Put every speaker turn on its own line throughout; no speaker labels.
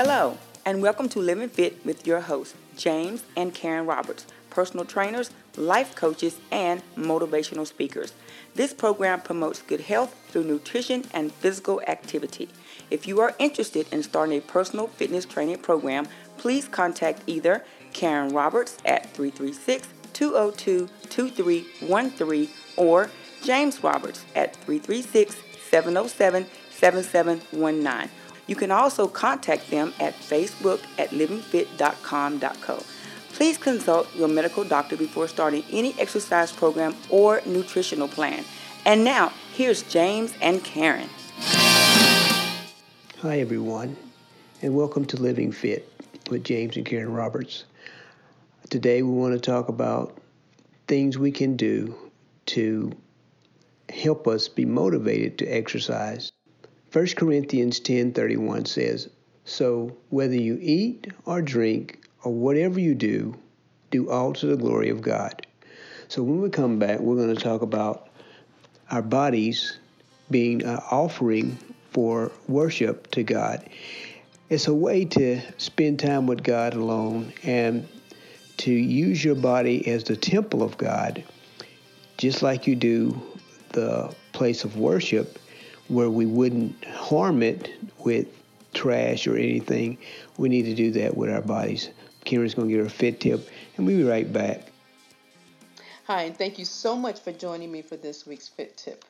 Hello, and welcome to Living Fit with your hosts, James and Karen Roberts, personal trainers, life coaches, and motivational speakers. This program promotes good health through nutrition and physical activity. If you are interested in starting a personal fitness training program, please contact either Karen Roberts at 336 202 2313 or James Roberts at 336 707 7719. You can also contact them at Facebook at livingfit.com.co. Please consult your medical doctor before starting any exercise program or nutritional plan. And now, here's James and Karen.
Hi, everyone, and welcome to Living Fit with James and Karen Roberts. Today, we want to talk about things we can do to help us be motivated to exercise. 1 Corinthians 10:31 says, "So whether you eat or drink or whatever you do, do all to the glory of God." So when we come back, we're going to talk about our bodies being an offering for worship to God. It's a way to spend time with God alone and to use your body as the temple of God, just like you do the place of worship where we wouldn't harm it with trash or anything. We need to do that with our bodies. Karen's going to give her fit tip, and we'll be right back.
Hi, and thank you so much for joining me for this week's Fit Tip.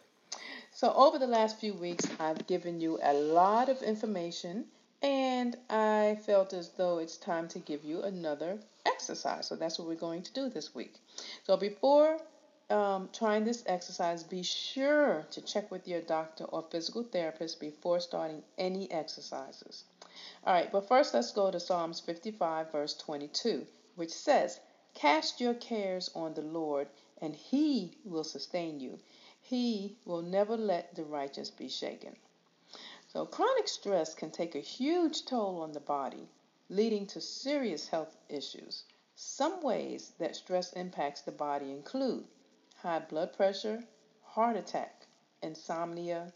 So, over the last few weeks, I've given you a lot of information, and I felt as though it's time to give you another exercise. So, that's what we're going to do this week. So, before um, trying this exercise, be sure to check with your doctor or physical therapist before starting any exercises. All right, but first let's go to Psalms 55, verse 22, which says, Cast your cares on the Lord, and he will sustain you. He will never let the righteous be shaken. So, chronic stress can take a huge toll on the body, leading to serious health issues. Some ways that stress impacts the body include high blood pressure, heart attack, insomnia,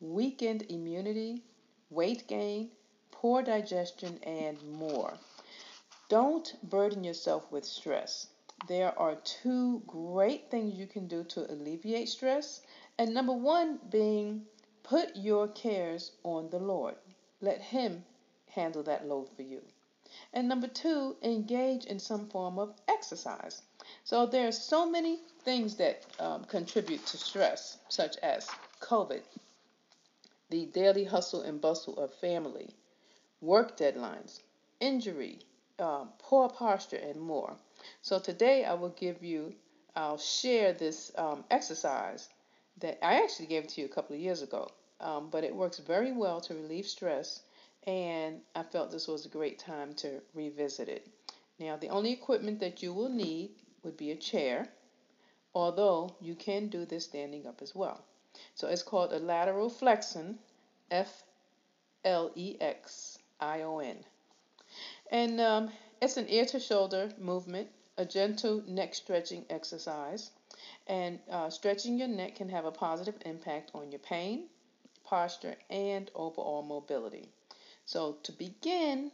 weakened immunity, weight gain, poor digestion, and more. Don't burden yourself with stress. There are two great things you can do to alleviate stress. And number one being put your cares on the Lord. Let Him handle that load for you. And number two, engage in some form of exercise. So there are so many things that um, contribute to stress, such as COVID, the daily hustle and bustle of family, work deadlines, injury, um, poor posture, and more. So today I will give you, I'll share this um, exercise that I actually gave to you a couple of years ago, um, but it works very well to relieve stress, and I felt this was a great time to revisit it. Now, the only equipment that you will need would be a chair, although you can do this standing up as well. So it's called a lateral flexion, F L E X I O N. And um, it's an ear to shoulder movement, a gentle neck stretching exercise. And uh, stretching your neck can have a positive impact on your pain, posture, and overall mobility. So to begin,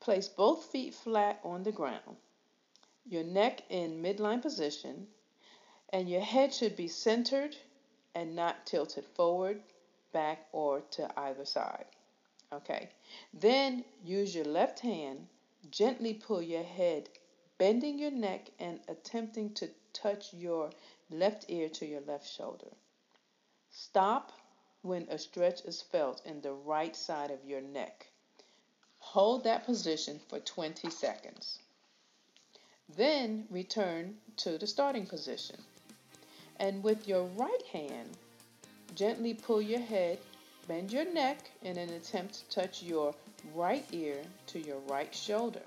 place both feet flat on the ground your neck in midline position, and your head should be centered and not tilted forward, back, or to either side. Okay. Then use your left hand, gently pull your head, bending your neck and attempting to touch your left ear to your left shoulder. Stop when a stretch is felt in the right side of your neck. Hold that position for 20 seconds. Then return to the starting position. And with your right hand, gently pull your head, bend your neck in an attempt to touch your right ear to your right shoulder.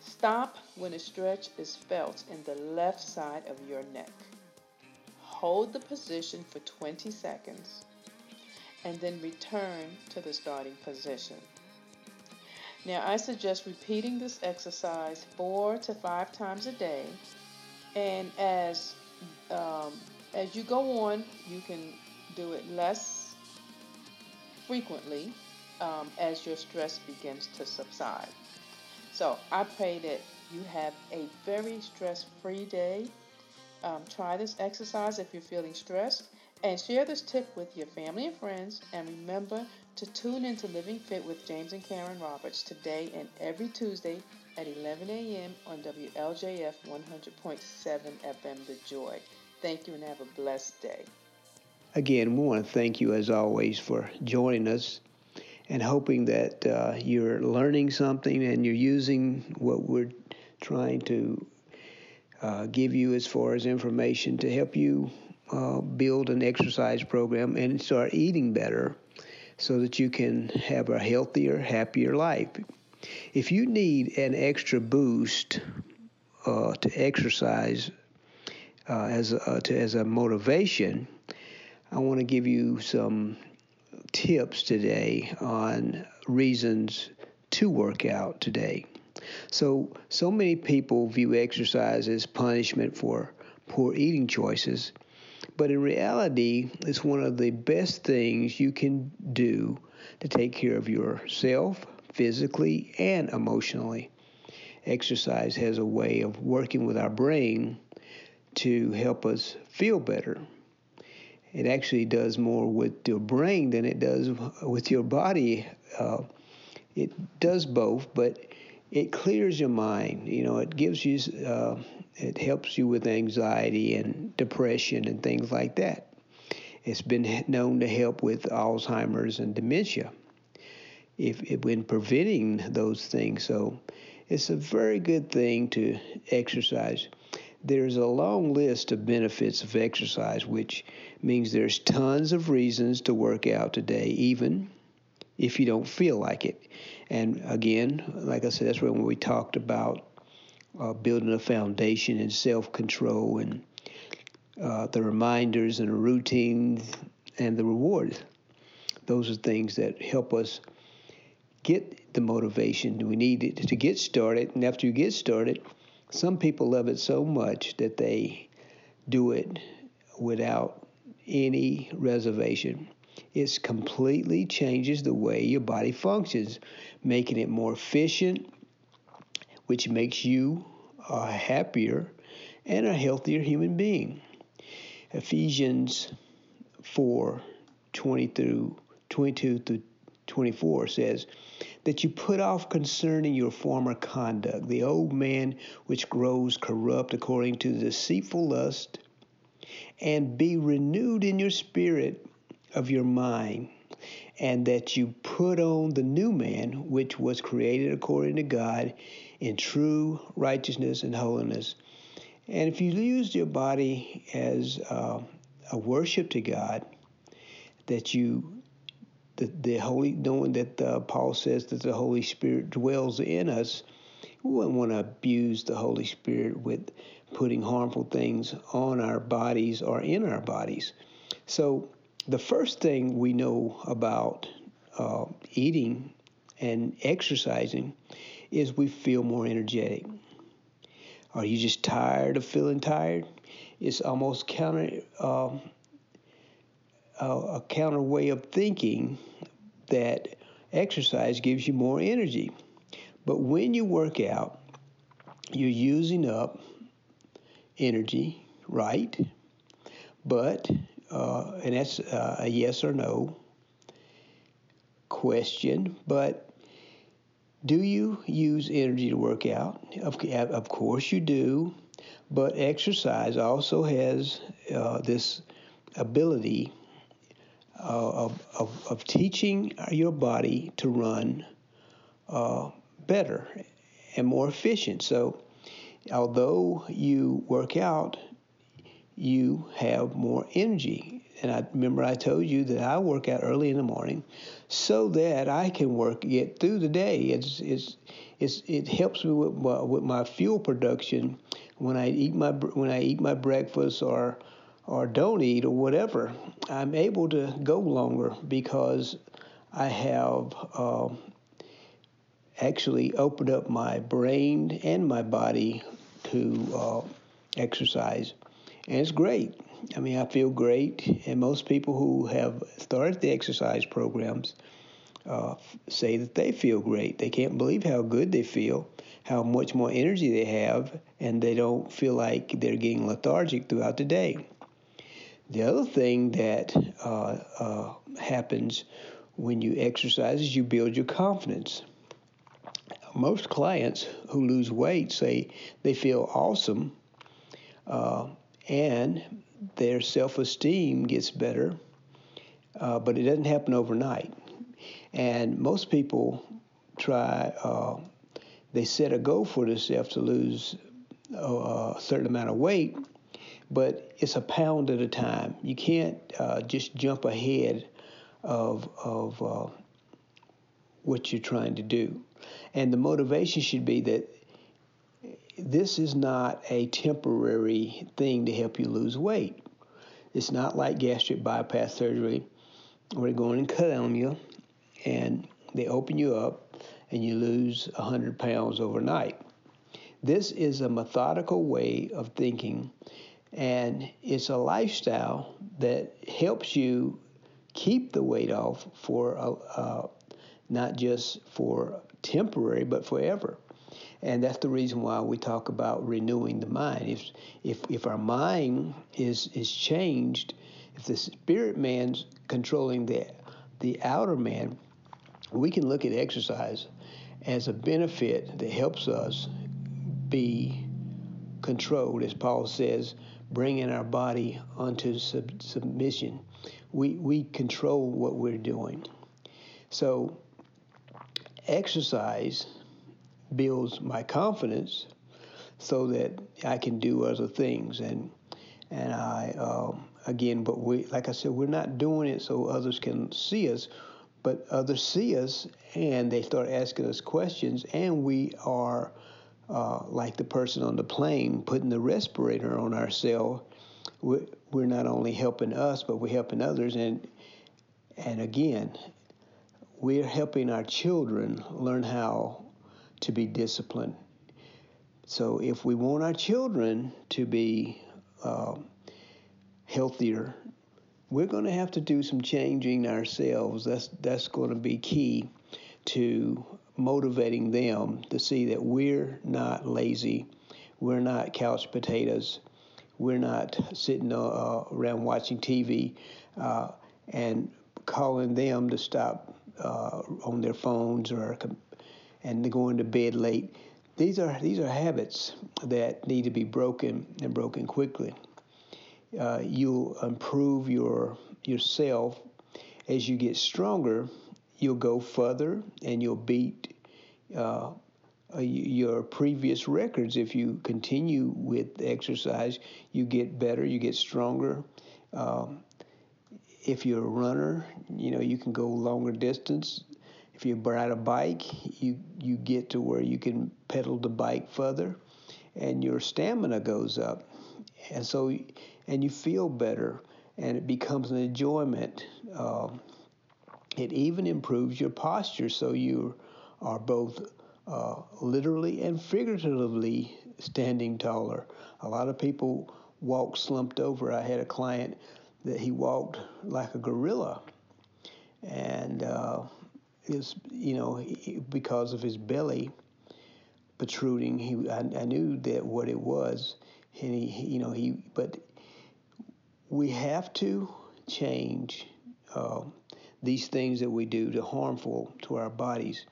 Stop when a stretch is felt in the left side of your neck. Hold the position for 20 seconds and then return to the starting position. Now, I suggest repeating this exercise four to five times a day, and as um, as you go on, you can do it less frequently, um, as your stress begins to subside. So I pray that you have a very stress free day. Um, try this exercise if you're feeling stressed and share this tip with your family and friends. And remember to tune into Living Fit with James and Karen Roberts today and every Tuesday at 11 a.m. on WLJF 100.7 FM The Joy. Thank you and have a blessed day.
Again, we want to thank you as always for joining us and hoping that uh, you're learning something and you're using what we're trying to uh, give you as far as information to help you uh, build an exercise program and start eating better so that you can have a healthier, happier life. If you need an extra boost uh, to exercise uh, as, a, to, as a motivation, I want to give you some tips today on reasons to work out today. So, so many people view exercise as punishment for poor eating choices, but in reality, it's one of the best things you can do to take care of yourself physically and emotionally. Exercise has a way of working with our brain to help us feel better. It actually does more with your brain than it does with your body. Uh, it does both, but it clears your mind. You know, it gives you, uh, it helps you with anxiety and depression and things like that. It's been known to help with Alzheimer's and dementia. If, if when preventing those things, so it's a very good thing to exercise. There's a long list of benefits of exercise, which means there's tons of reasons to work out today, even if you don't feel like it. And again, like I said, that's when we talked about uh, building a foundation and self control and uh, the reminders and the routines and the rewards. Those are things that help us get the motivation we need to get started. And after you get started, some people love it so much that they do it without any reservation. It completely changes the way your body functions making it more efficient, which makes you a happier and a healthier human being. Ephesians 4 20 through 22 through 24 says that you put off concerning your former conduct the old man which grows corrupt according to deceitful lust and be renewed in your spirit of your mind and that you put on the new man, which was created according to God in true righteousness and holiness. And if you use your body as uh, a worship to God, that you, the, the Holy, knowing that uh, Paul says that the Holy Spirit dwells in us, we wouldn't want to abuse the Holy Spirit with putting harmful things on our bodies or in our bodies. So the first thing we know about uh, eating and exercising is we feel more energetic. Are you just tired of feeling tired? It's almost counter uh, a counter way of thinking that exercise gives you more energy. But when you work out, you're using up energy, right? But uh, and that's uh, a yes or no question. But do you use energy to work out? Of, of course you do. But exercise also has uh, this ability uh, of, of, of, teaching your body to run uh, better and more efficient. So, although you work out, you have more energy. And I remember I told you that I work out early in the morning so that I can work get through the day. It's it's, it's it helps me with my, with my fuel production when I eat my when I eat my breakfast or or don't eat or whatever. I'm able to go longer because I have uh, actually opened up my brain and my body to uh, exercise and it's great. I mean, I feel great, and most people who have started the exercise programs uh, say that they feel great. They can't believe how good they feel, how much more energy they have, and they don't feel like they're getting lethargic throughout the day. The other thing that uh, uh, happens when you exercise is you build your confidence. Most clients who lose weight say they feel awesome uh, and their self esteem gets better, uh, but it doesn't happen overnight. And most people try, uh, they set a goal for themselves to lose uh, a certain amount of weight, but it's a pound at a time. You can't uh, just jump ahead of, of uh, what you're trying to do. And the motivation should be that this is not a temporary thing to help you lose weight. It's not like gastric bypass surgery where they're going and cut on you and they open you up and you lose 100 pounds overnight. This is a methodical way of thinking, and it's a lifestyle that helps you keep the weight off for uh, not just for temporary, but forever. And that's the reason why we talk about renewing the mind. If if if our mind is is changed, if the spirit man's controlling the the outer man, we can look at exercise as a benefit that helps us be controlled, as Paul says, bringing our body unto sub- submission. We, we control what we're doing. So, exercise builds my confidence so that I can do other things. And, and I, um, again, but we, like I said, we're not doing it so others can see us but others see us and they start asking us questions, and we are uh, like the person on the plane putting the respirator on ourselves. We're, we're not only helping us, but we're helping others, and and again, we're helping our children learn how to be disciplined. So if we want our children to be uh, healthier we're going to have to do some changing ourselves. That's that's going to be key to motivating them to see that we're not lazy, we're not couch potatoes, we're not sitting uh, around watching TV uh, and calling them to stop uh, on their phones or and going to bed late. These are these are habits that need to be broken and broken quickly uh, you'll improve your yourself as you get stronger. You'll go further and you'll beat uh, your previous records. If you continue with exercise, you get better, you get stronger. Um, if you're a runner, you know you can go longer distance. If you ride a bike, you you get to where you can pedal the bike further, and your stamina goes up. And so and you feel better, and it becomes an enjoyment. Uh, it even improves your posture, so you are both uh, literally and figuratively standing taller. A lot of people walk slumped over. I had a client that he walked like a gorilla, and uh, is you know because of his belly protruding. He I, I, knew that what it was, and he, he you know he but we have to change uh, these things that we do to harmful to our bodies.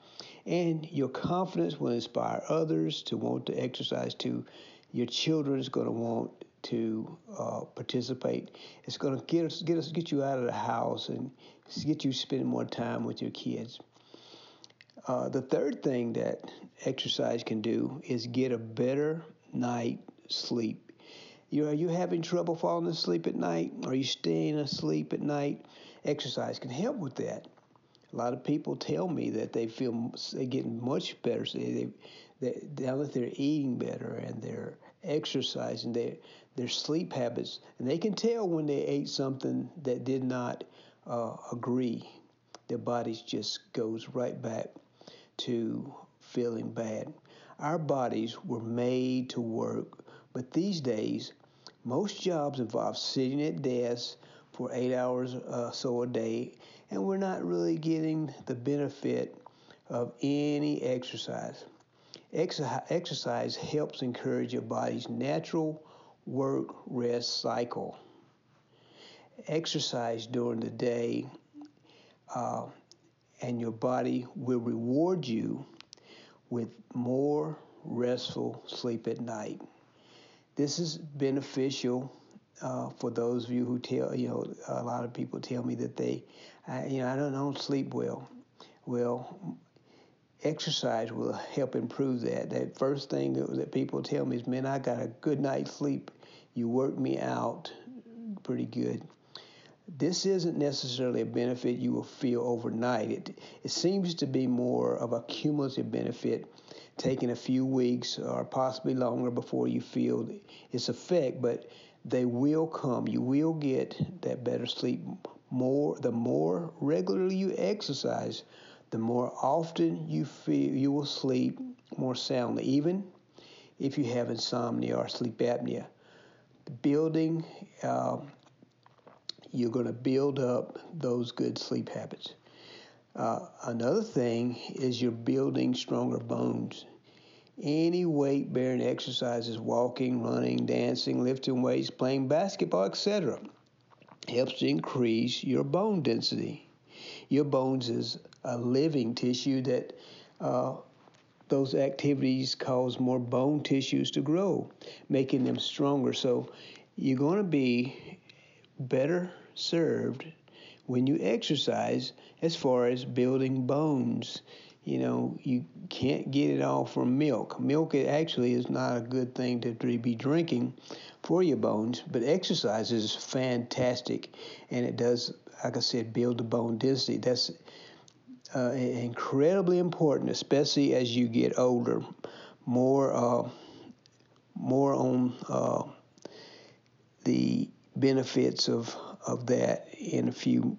And your confidence will inspire others to want to exercise too. Your children is going to want to uh, participate. It's going to get us, get us, get you out of the house and get you spending more time with your kids. Uh, the third thing that exercise can do is get a better night sleep. You are you having trouble falling asleep at night? Are you staying asleep at night? Exercise can help with that. A lot of people tell me that they feel they're getting much better. So they, they, now that they're eating better and they're exercising, their their sleep habits, and they can tell when they ate something that did not uh, agree. Their bodies just goes right back to feeling bad. Our bodies were made to work, but these days most jobs involve sitting at desks for eight hours or so a day, and we're not really getting the benefit of any exercise. Exercise helps encourage your body's natural work rest cycle. Exercise during the day, uh, and your body will reward you with more restful sleep at night. This is beneficial uh, for those of you who tell you know a lot of people tell me that they, I, you know, I don't, I don't sleep well. Well, exercise will help improve that. That first thing that people tell me is, man, I got a good night's sleep. You work me out pretty good. This isn't necessarily a benefit you will feel overnight. It, it seems to be more of a cumulative benefit, taking a few weeks or possibly longer before you feel its effect, but they will come. You will get that better sleep more the more regularly you exercise, the more often you feel you will sleep more soundly, even if you have insomnia or sleep apnea. Building, uh, you're going to build up those good sleep habits. Uh, another thing is you're building stronger bones. Any weight bearing exercises, walking, running, dancing, lifting weights, playing basketball, etc., helps to increase your bone density. Your bones is a living tissue that uh, those activities cause more bone tissues to grow, making them stronger. So you're going to be better served when you exercise as far as building bones. You know, you can't get it all from milk. Milk actually is not a good thing to be drinking for your bones, but exercise is fantastic and it does, like I said, build the bone density. That's uh, incredibly important, especially as you get older. More, uh, more on uh, the benefits of of that in a few.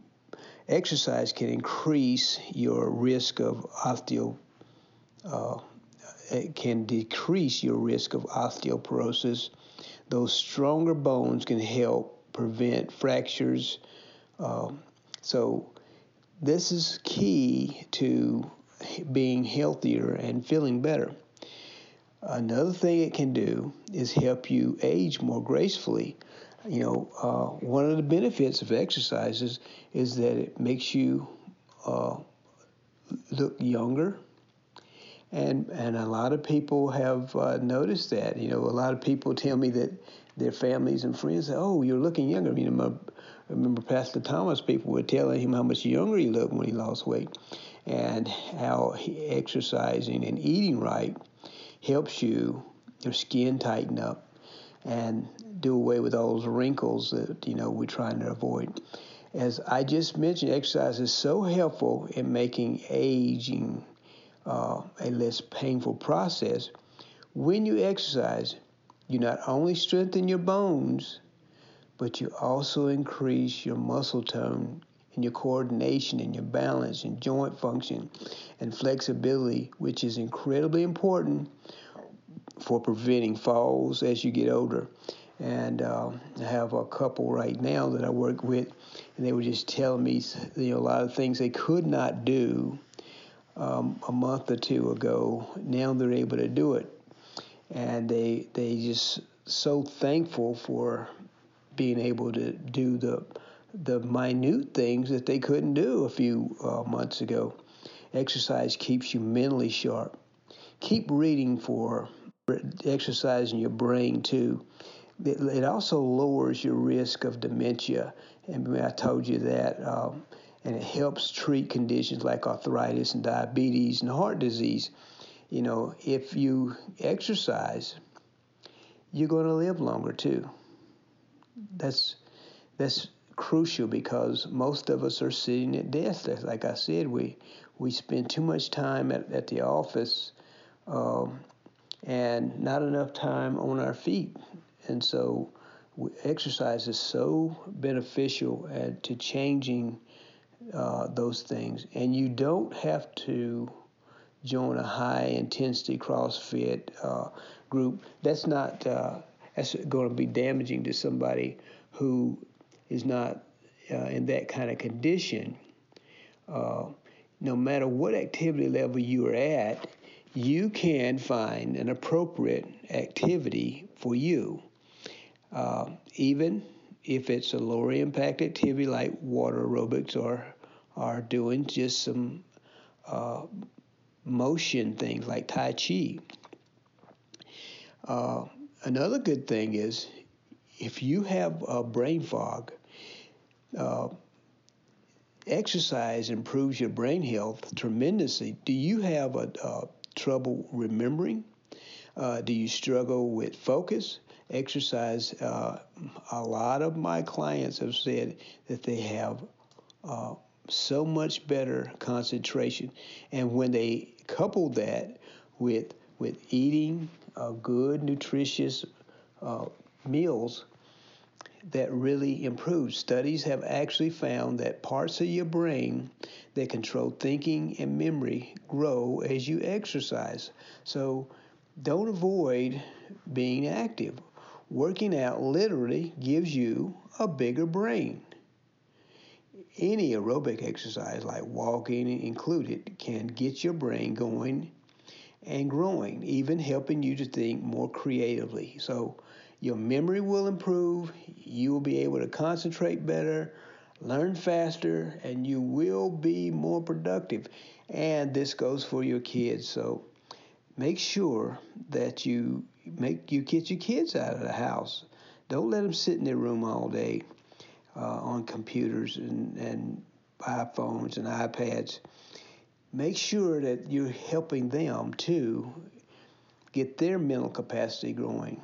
Exercise can increase your risk of osteo. Uh, can decrease your risk of osteoporosis. Those stronger bones can help prevent fractures. Um, so this is key to being healthier and feeling better. Another thing it can do is help you age more gracefully. You know, uh, one of the benefits of exercises is is that it makes you uh, look younger. And, and a lot of people have uh, noticed that. You know, a lot of people tell me that their families and friends say, "Oh, you're looking younger." You know, I remember Pastor Thomas. People were telling him how much younger he looked when he lost weight, and how exercising and eating right helps you your skin tighten up and do away with all those wrinkles that you know we're trying to avoid. As I just mentioned, exercise is so helpful in making aging uh, a less painful process. When you exercise, you not only strengthen your bones, but you also increase your muscle tone and your coordination and your balance and joint function and flexibility, which is incredibly important for preventing falls as you get older. And uh, I have a couple right now that I work with, and they were just telling me you know, a lot of things they could not do um, a month or two ago. Now they're able to do it and they they just so thankful for being able to do the the minute things that they couldn't do a few uh, months ago. Exercise keeps you mentally sharp. Keep reading for exercising your brain too. It, also lowers your risk of dementia, and I told you that. Um, and it helps treat conditions like arthritis and diabetes and heart disease you know, if you exercise, you're going to live longer too. That's that's crucial because most of us are sitting at desks. Like I said, we we spend too much time at, at the office um, and not enough time on our feet. And so, exercise is so beneficial at, to changing uh, those things. And you don't have to join a high intensity CrossFit uh, group, that's not uh, that's going to be damaging to somebody who is not uh, in that kind of condition, uh, no matter what activity level you are at, you can find an appropriate activity for you. Uh, even if it's a lower impact activity like water aerobics or are doing just some uh, motion things like Tai Chi. Uh, another good thing is if you have a brain fog, uh, exercise improves your brain health tremendously. Do you have a, trouble remembering? Uh, do you struggle with focus? Exercise. Uh, a lot of my clients have said that they have uh, so much better concentration, and when they couple that with with eating good, nutritious uh, meals, that really improves. Studies have actually found that parts of your brain that control thinking and memory grow as you exercise. So don't avoid being active. Working out literally gives you a bigger brain. Any aerobic exercise, like walking included, can get your brain going and growing, even helping you to think more creatively. So your memory will improve, you will be able to concentrate better, learn faster, and you will be more productive. And this goes for your kids. So make sure that you make you get your kids out of the house. Don't let them sit in their room all day uh, on computers and, and iPhones and iPads. Make sure that you're helping them to get their mental capacity growing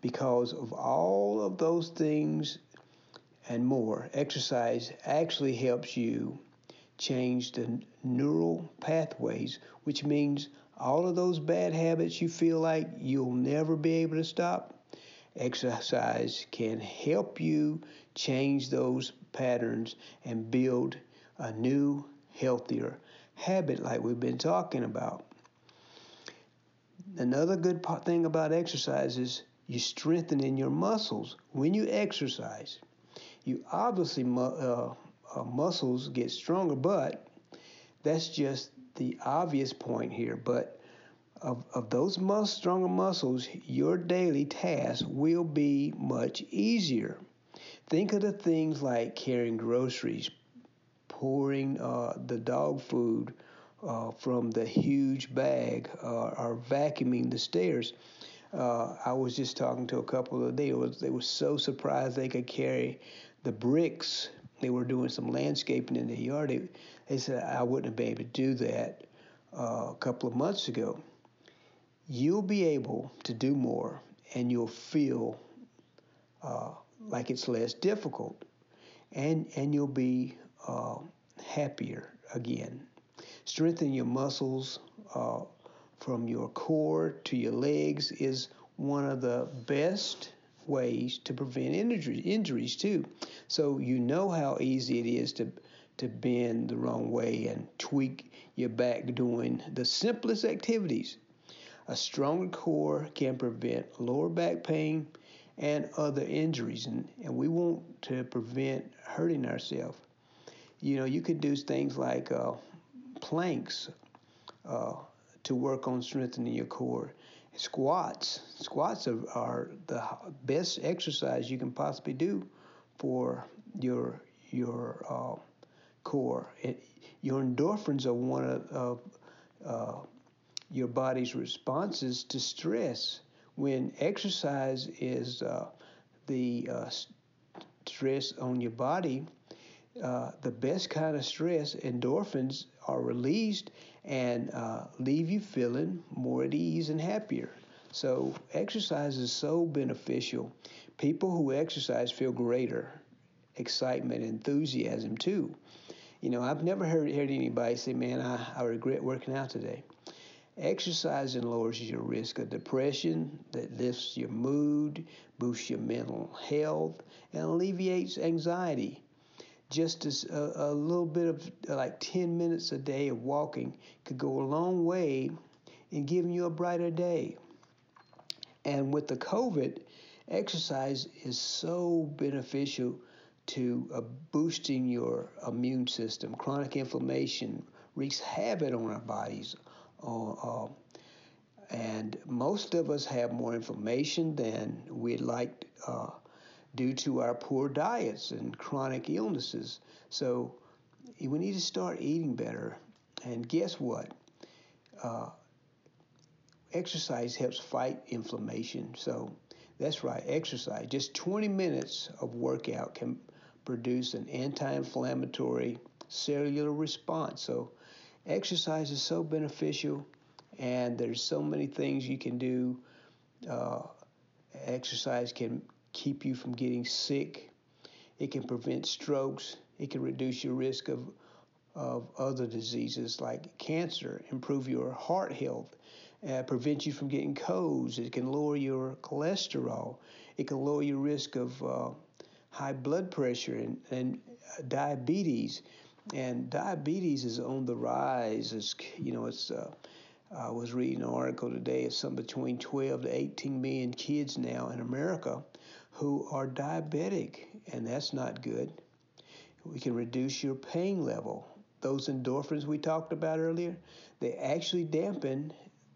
because of all of those things and more, exercise actually helps you change the neural pathways, which means all of those bad habits you feel like you'll never be able to stop. Exercise can help you change those patterns and build a new, healthier habit, like we've been talking about. Another good thing about exercise is you strengthening your muscles when you exercise. You obviously uh, uh, muscles get stronger, but that's just the obvious point here. But of, of those mus- stronger muscles, your daily tasks will be much easier. Think of the things like carrying groceries, pouring uh, the dog food uh, from the huge bag, uh, or vacuuming the stairs. Uh, I was just talking to a couple the day. Was, they were so surprised they could carry the bricks. They were doing some landscaping in the yard. They, they said I wouldn't have been able to do that uh, a couple of months ago. You'll be able to do more, and you'll feel uh, like it's less difficult, and and you'll be uh, happier again. Strengthen your muscles uh, from your core to your legs is one of the best ways to prevent injuries too. So you know how easy it is to to bend the wrong way and tweak your back doing the simplest activities. A stronger core can prevent lower back pain and other injuries, and, and we want to prevent hurting ourselves. You know, you could do things like uh, planks, uh, to work on strengthening your core. Squats. Squats are, are the best exercise you can possibly do for your your uh, core. It, your endorphins are one of uh, your body's responses to stress. When exercise is uh, the uh, stress on your body, uh, the best kind of stress, endorphins are released and uh, leave you feeling more at ease and happier. So, exercise is so beneficial. People who exercise feel greater excitement, enthusiasm too. You know, I've never heard, heard anybody say, Man, I, I regret working out today. Exercising lowers your risk of depression, that lifts your mood, boosts your mental health, and alleviates anxiety just as a, a little bit of like 10 minutes a day of walking could go a long way in giving you a brighter day. And with the COVID, exercise is so beneficial to uh, boosting your immune system. Chronic inflammation wreaks havoc on our bodies. Uh, uh, and most of us have more inflammation than we'd like uh, due to our poor diets and chronic illnesses. So we need to start eating better. And guess what? Uh, exercise helps fight inflammation. So that's right, exercise. Just 20 minutes of workout can produce an anti inflammatory cellular response. So exercise is so beneficial, and there's so many things you can do. Uh, exercise can keep you from getting sick, it can prevent strokes, it can reduce your risk of of other diseases like cancer, improve your heart health, uh, prevent you from getting colds. It can lower your cholesterol. It can lower your risk of uh, high blood pressure and, and uh, diabetes. And diabetes is on the rise. It's, you know, it's. Uh, I was reading an article today. It's some between 12 to 18 million kids now in America who are diabetic, and that's not good. We can reduce your pain level. Those endorphins we talked about earlier, they actually dampen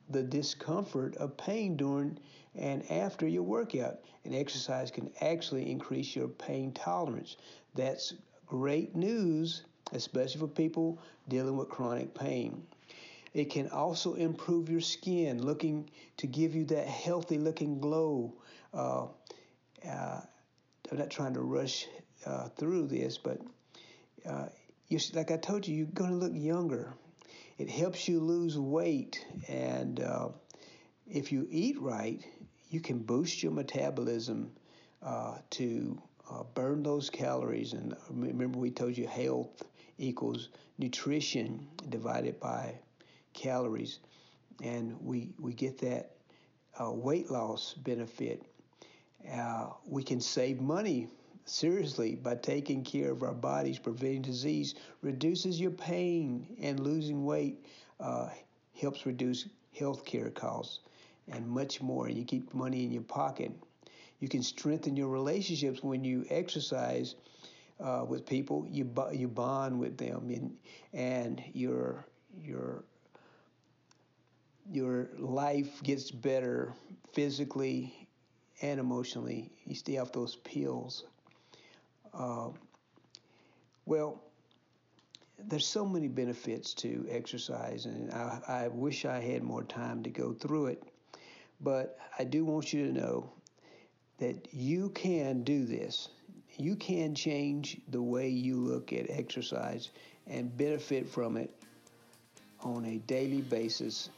the discomfort of pain during and after your workout. And exercise can actually increase your pain tolerance. That's great news, especially for people dealing with chronic pain. It can also improve your skin, looking to give you that healthy looking glow. Uh, uh, I'm not trying to rush uh, through this, but uh, like I told you, you're going to look younger. It helps you lose weight, and uh, if you eat right, you can boost your metabolism uh, to uh, burn those calories. And remember, we told you health equals nutrition divided by calories, and we we get that weight loss benefit. Uh, we can save money seriously by taking care of our bodies, preventing disease, reduces your pain, and losing weight uh, helps reduce health care costs and much more. You keep money in your pocket. You can strengthen your relationships when you exercise uh, with people. You you bond with them, and and your your your life gets better physically and emotionally. You stay off those pills. Uh, well, there's so many benefits to exercise, and I, I, wish I had more time to go through it. But I do want you to know that you can do this. You can change the way you look at exercise and benefit from it on a daily basis.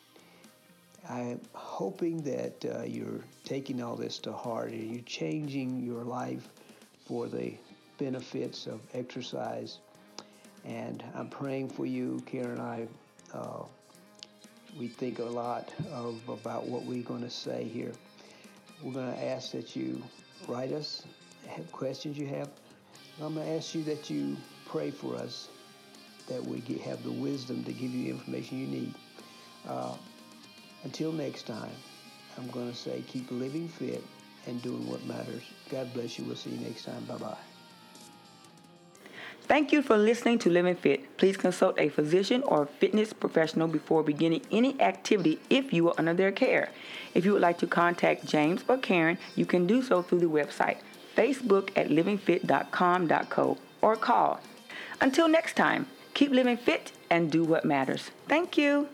I'm hoping that uh, you're taking all this to heart and you're changing your life for the benefits of exercise. And I'm praying for you, Karen and I. Uh, we think a lot of about what we're going to say here. We're going to ask that you write us, have questions you have. I'm going to ask you that you pray for us, that we have the wisdom to give you the information you need. Uh, until next time, I'm going to say keep living fit and doing what matters. God bless you. We'll see you next time. Bye bye.
Thank you for listening to Living Fit. Please consult a physician or fitness professional before beginning any activity if you are under their care. If you would like to contact James or Karen, you can do so through the website, Facebook at livingfit.com.co, or call. Until next time, keep living fit and do what matters. Thank you.